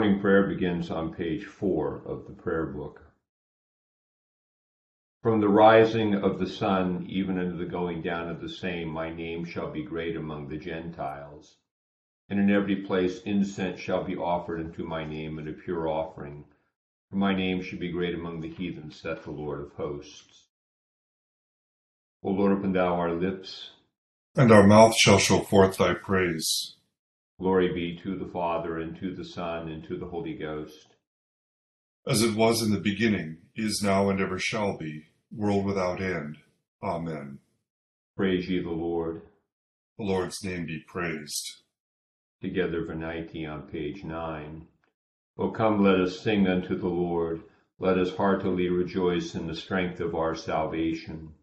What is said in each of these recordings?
Morning prayer begins on page four of the prayer book. From the rising of the sun even unto the going down of the same, my name shall be great among the Gentiles. And in every place incense shall be offered unto my name, and a pure offering. For my name shall be great among the heathens, saith the Lord of hosts. O Lord, open thou our lips, and our mouth shall show forth thy praise. Glory be to the Father, and to the Son, and to the Holy Ghost. As it was in the beginning, is now, and ever shall be, world without end. Amen. Praise ye the Lord. The Lord's name be praised. Together Venite on page 9. O come, let us sing unto the Lord. Let us heartily rejoice in the strength of our salvation.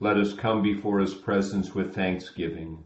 Let us come before his presence with thanksgiving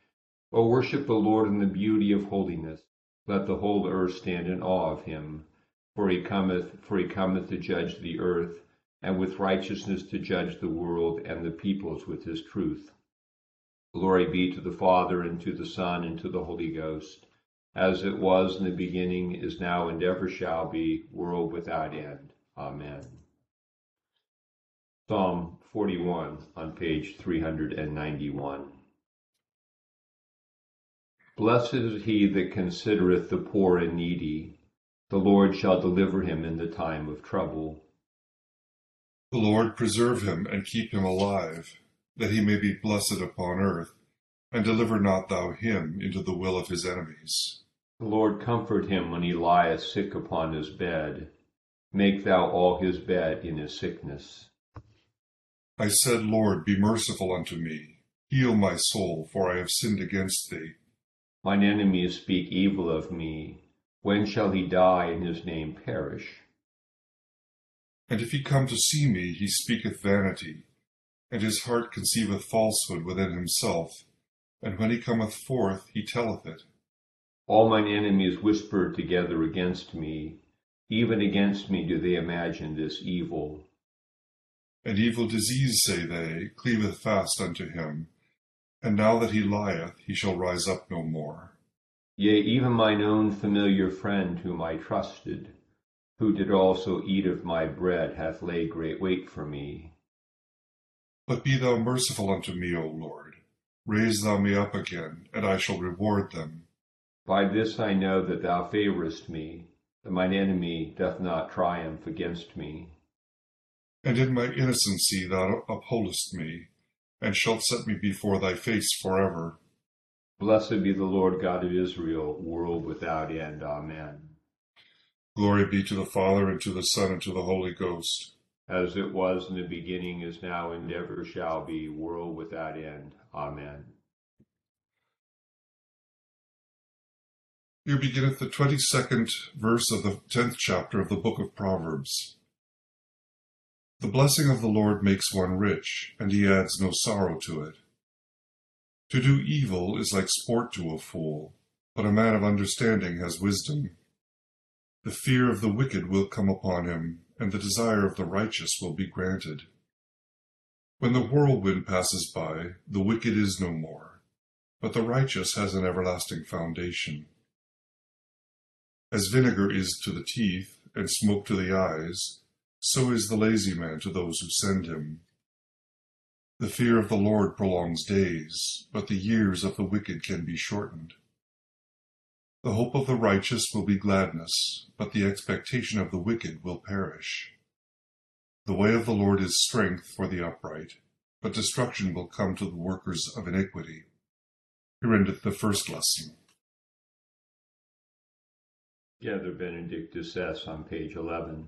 O worship the Lord in the beauty of holiness. Let the whole earth stand in awe of him. For he cometh, for he cometh to judge the earth, and with righteousness to judge the world and the peoples with his truth. Glory be to the Father, and to the Son, and to the Holy Ghost, as it was in the beginning, is now, and ever shall be, world without end. Amen. Psalm 41 on page 391. Blessed is he that considereth the poor and needy. The Lord shall deliver him in the time of trouble. The Lord preserve him and keep him alive, that he may be blessed upon earth, and deliver not thou him into the will of his enemies. The Lord comfort him when he lieth sick upon his bed. Make thou all his bed in his sickness. I said, Lord, be merciful unto me. Heal my soul, for I have sinned against thee. Mine enemies speak evil of me. When shall he die and his name perish? And if he come to see me, he speaketh vanity, and his heart conceiveth falsehood within himself. And when he cometh forth, he telleth it. All mine enemies whisper together against me. Even against me do they imagine this evil. An evil disease, say they, cleaveth fast unto him and now that he lieth, he shall rise up no more. Yea, even mine own familiar friend whom I trusted, who did also eat of my bread, hath laid great weight for me. But be thou merciful unto me, O Lord. Raise thou me up again, and I shall reward them. By this I know that thou favorest me, that mine enemy doth not triumph against me. And in my innocency thou upholdest me, and shalt set me before thy face forever. Blessed be the Lord God of Israel, world without end. Amen. Glory be to the Father, and to the Son, and to the Holy Ghost. As it was in the beginning, is now, and ever shall be, world without end. Amen. Here beginneth the twenty second verse of the tenth chapter of the book of Proverbs. The blessing of the Lord makes one rich, and he adds no sorrow to it. To do evil is like sport to a fool, but a man of understanding has wisdom. The fear of the wicked will come upon him, and the desire of the righteous will be granted. When the whirlwind passes by, the wicked is no more, but the righteous has an everlasting foundation. As vinegar is to the teeth, and smoke to the eyes, so is the lazy man to those who send him. The fear of the Lord prolongs days, but the years of the wicked can be shortened. The hope of the righteous will be gladness, but the expectation of the wicked will perish. The way of the Lord is strength for the upright, but destruction will come to the workers of iniquity. Here endeth the first lesson. Gather Benedictus es on page 11.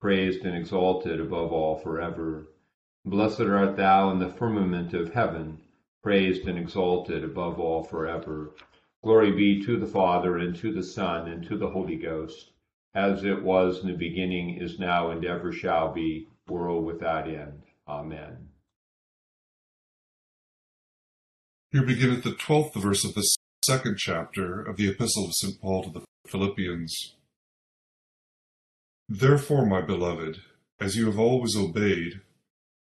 praised and exalted above all forever. Blessed art thou in the firmament of heaven, praised and exalted above all forever. Glory be to the Father, and to the Son, and to the Holy Ghost as it was in the beginning, is now, and ever shall be, world without end. Amen. Here beginneth the twelfth verse of the second chapter of the Epistle of St. Paul to the Philippians. Therefore, my beloved, as you have always obeyed,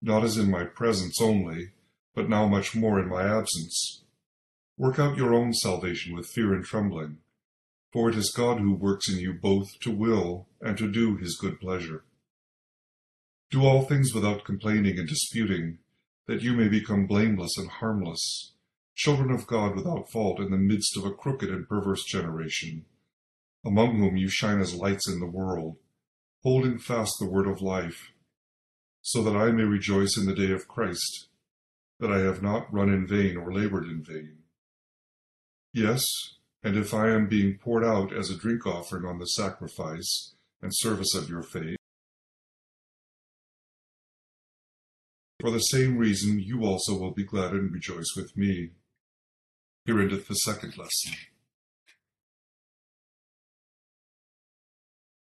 not as in my presence only, but now much more in my absence, work out your own salvation with fear and trembling. For it is God who works in you both to will and to do his good pleasure. Do all things without complaining and disputing, that you may become blameless and harmless, children of God without fault in the midst of a crooked and perverse generation, among whom you shine as lights in the world, holding fast the word of life, so that I may rejoice in the day of Christ, that I have not run in vain or labored in vain. Yes, and if I am being poured out as a drink offering on the sacrifice and service of your faith, for the same reason you also will be glad and rejoice with me. Here endeth the second lesson.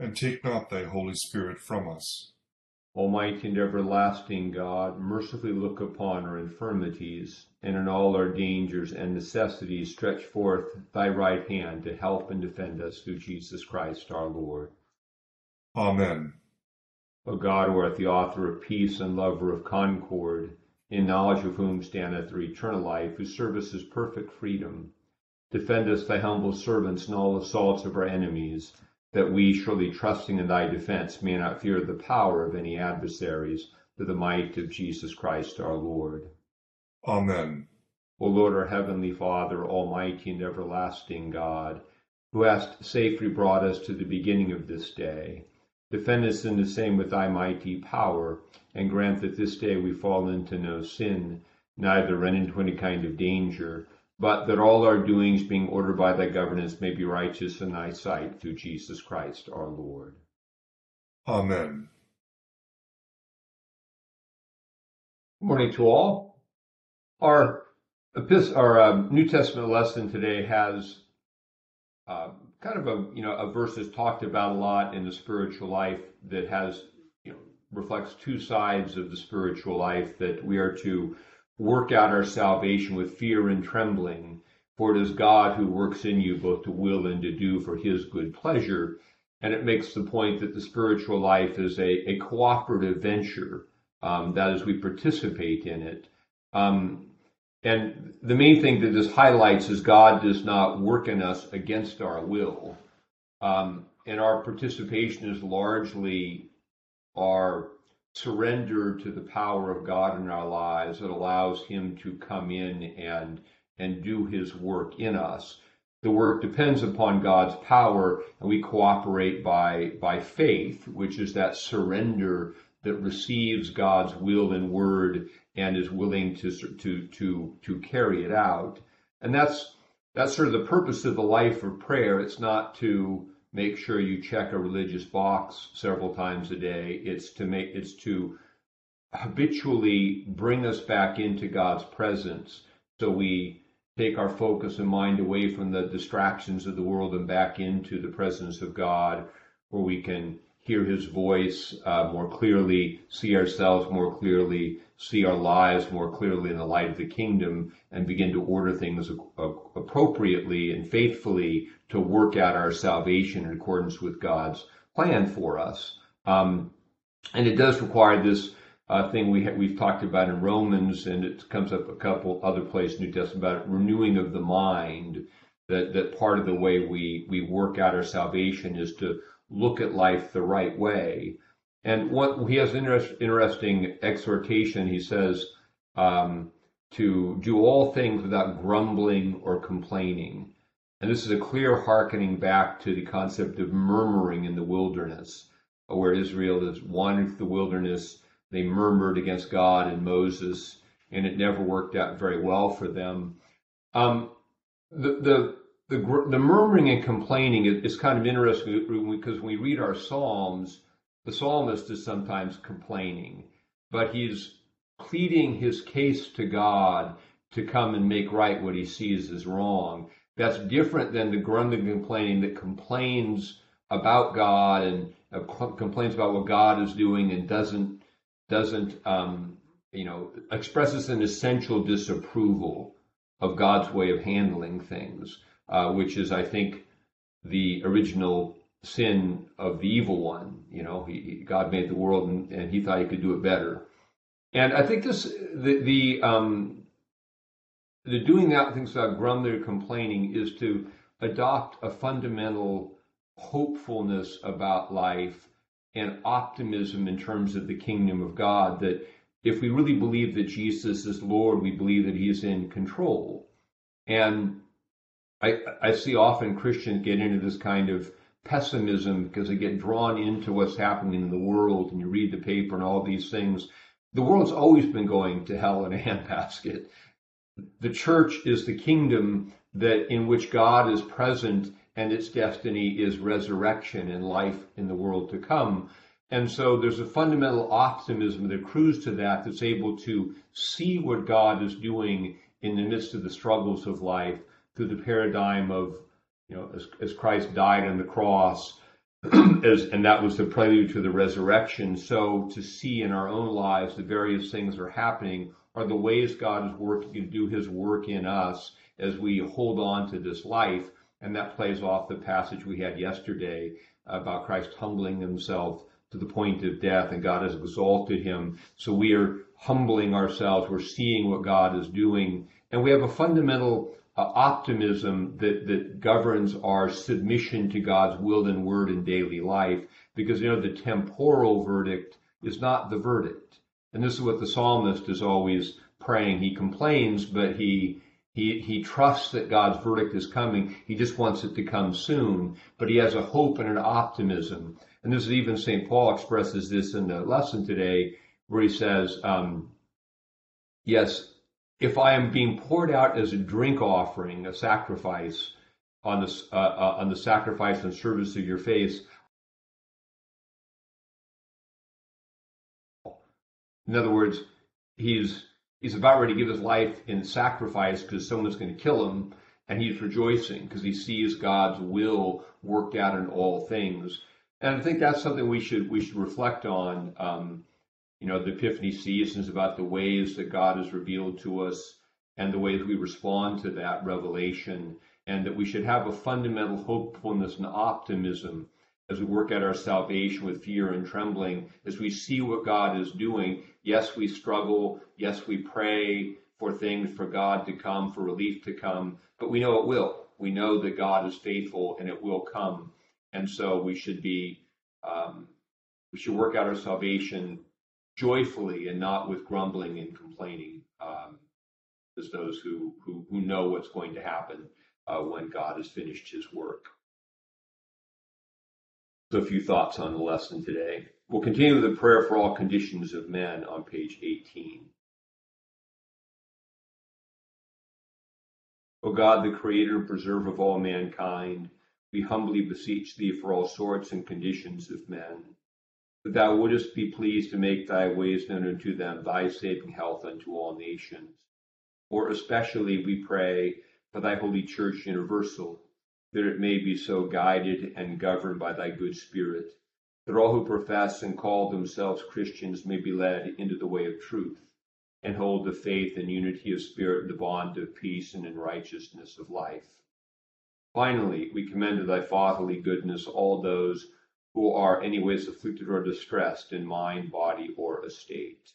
And take not thy Holy Spirit from us. Almighty and everlasting God, mercifully look upon our infirmities, and in all our dangers and necessities stretch forth thy right hand to help and defend us through Jesus Christ our Lord. Amen. O God, who art the author of peace and lover of concord, in knowledge of whom standeth the eternal life, whose service is perfect freedom, defend us, thy humble servants, in all assaults of our enemies, that we, surely trusting in thy defense, may not fear the power of any adversaries, through the might of Jesus Christ our Lord. Amen. O Lord, our heavenly Father, almighty and everlasting God, who hast safely brought us to the beginning of this day, defend us in the same with thy mighty power, and grant that this day we fall into no sin, neither run into any kind of danger, but that all our doings, being ordered by thy governance, may be righteous in thy sight through Jesus Christ our Lord. Amen. Good morning to all. Our, our um, New Testament lesson today has uh, kind of a you know a verse that's talked about a lot in the spiritual life that has you know reflects two sides of the spiritual life that we are to work out our salvation with fear and trembling. For it is God who works in you both to will and to do for his good pleasure. And it makes the point that the spiritual life is a, a cooperative venture um, that is we participate in it. Um, and the main thing that this highlights is God does not work in us against our will. Um, and our participation is largely our surrender to the power of God in our lives that allows Him to come in and and do His work in us. The work depends upon God's power, and we cooperate by by faith, which is that surrender that receives God's will and word and is willing to to to to carry it out. And that's that's sort of the purpose of the life of prayer. It's not to make sure you check a religious box several times a day. It's to make it's to habitually bring us back into God's presence so we take our focus and mind away from the distractions of the world and back into the presence of God where we can hear his voice uh, more clearly, see ourselves more clearly, see our lives more clearly in the light of the kingdom, and begin to order things appropriately and faithfully to work out our salvation in accordance with God's plan for us. Um, and it does require this uh, thing we ha- we've talked about in Romans, and it comes up a couple other places in the New Testament about renewing of the mind. That that part of the way we we work out our salvation is to look at life the right way. And what he has interesting exhortation. He says um, to do all things without grumbling or complaining. And this is a clear hearkening back to the concept of murmuring in the wilderness, where Israel is wandering through the wilderness. They murmured against God and Moses, and it never worked out very well for them. Um, the, the the, the murmuring and complaining is, kind of interesting because when we read our Psalms, the psalmist is sometimes complaining, but he's pleading his case to God to come and make right what he sees as wrong. That's different than the grumbling complaining that complains about God and uh, complains about what God is doing and doesn't doesn't um, you know expresses an essential disapproval of God's way of handling things uh, which is, I think, the original sin of the evil one. You know, he, God made the world and, and, he thought he could do it better. And I think this, the, the, um, the doing that things without grumbling or complaining is to adopt a fundamental hopefulness about life and optimism in terms of the kingdom of God that if we really believe that Jesus is Lord, we believe that he is in control. And I, I see often Christians get into this kind of pessimism because they get drawn into what's happening in the world and you read the paper and all these things. The world's always been going to hell in a handbasket. The church is the kingdom that in which God is present and its destiny is resurrection and life in the world to come. And so there's a fundamental optimism that accrues to that that's able to see what God is doing in the midst of the struggles of life through the paradigm of, you know, as, as Christ died on the cross, as, and that was the prelude to the resurrection. So to see in our own lives the various things that are happening are the ways God is working to do his work in us as we hold on to this life. And that plays off the passage we had yesterday about Christ humbling himself to the point of death, and God has exalted him. So we are humbling ourselves. We're seeing what God is doing, and we have a fundamental uh, optimism that that governs our submission to God's will and word in daily life. Because you know the temporal verdict is not the verdict, and this is what the psalmist is always praying. He complains, but he he, he trusts that God's verdict is coming. He just wants it to come soon, but he has a hope and an optimism. And this is even St. Paul expresses this in the lesson today, where he says, um, Yes, if I am being poured out as a drink offering, a sacrifice on the, uh, uh, on the sacrifice and service of your face, in other words, he's he's about ready to give his life in sacrifice because someone's going to kill him, and he's rejoicing because he sees God's will worked out in all things. And I think that's something we should we should reflect on. Um, you know, the Epiphany season is about the ways that God has revealed to us and the ways we respond to that revelation, and that we should have a fundamental hopefulness and optimism as we work out our salvation with fear and trembling, as we see what God is doing. Yes, we struggle. Yes, we pray for things for God to come, for relief to come, but we know it will. We know that God is faithful and it will come. And so we should be, um, we should work out our salvation joyfully and not with grumbling and complaining, um, as those who, who, who know what's going to happen uh, when God has finished his work. So a few thoughts on the lesson today. We'll continue with the prayer for all conditions of men on page 18. O God, the creator and preserver of all mankind, we humbly beseech thee for all sorts and conditions of men, thou wouldest be pleased to make thy ways known unto them, thy saving health unto all nations. More especially we pray for thy holy church universal, that it may be so guided and governed by thy good spirit, that all who profess and call themselves Christians may be led into the way of truth, and hold the faith and unity of spirit and the bond of peace and in righteousness of life. Finally, we commend to thy fatherly goodness all those who are anyways afflicted or distressed in mind, body, or estate.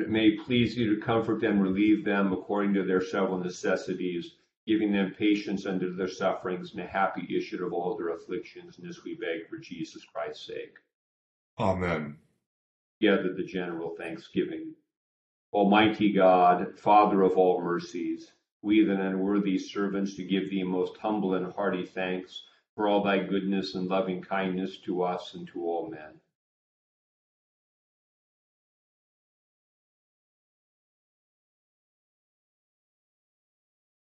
It may please you to comfort them, relieve them according to their several necessities, giving them patience under their sufferings and a happy issue of all their afflictions. And this we beg for Jesus Christ's sake. Amen. Together the general thanksgiving. Almighty God, Father of all mercies, we the unworthy servants to give thee most humble and hearty thanks for all thy goodness and loving kindness to us and to all men.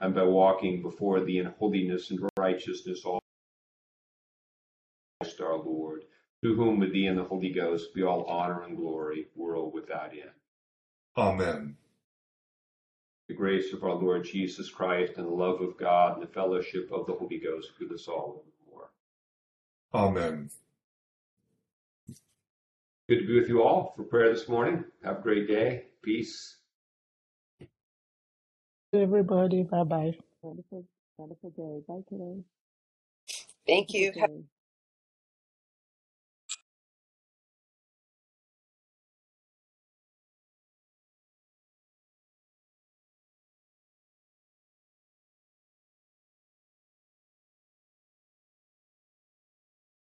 and by walking before thee in holiness and righteousness all Christ our Lord, to whom with thee and the Holy Ghost be all honor and glory, world without end. Amen. The grace of our Lord Jesus Christ and the love of God and the fellowship of the Holy Ghost be with us all evermore. Amen. Good to be with you all for prayer this morning. Have a great day. Peace. Everybody. Bye bye. Wonderful, wonderful day. Bye, today. Thank Have you. good day.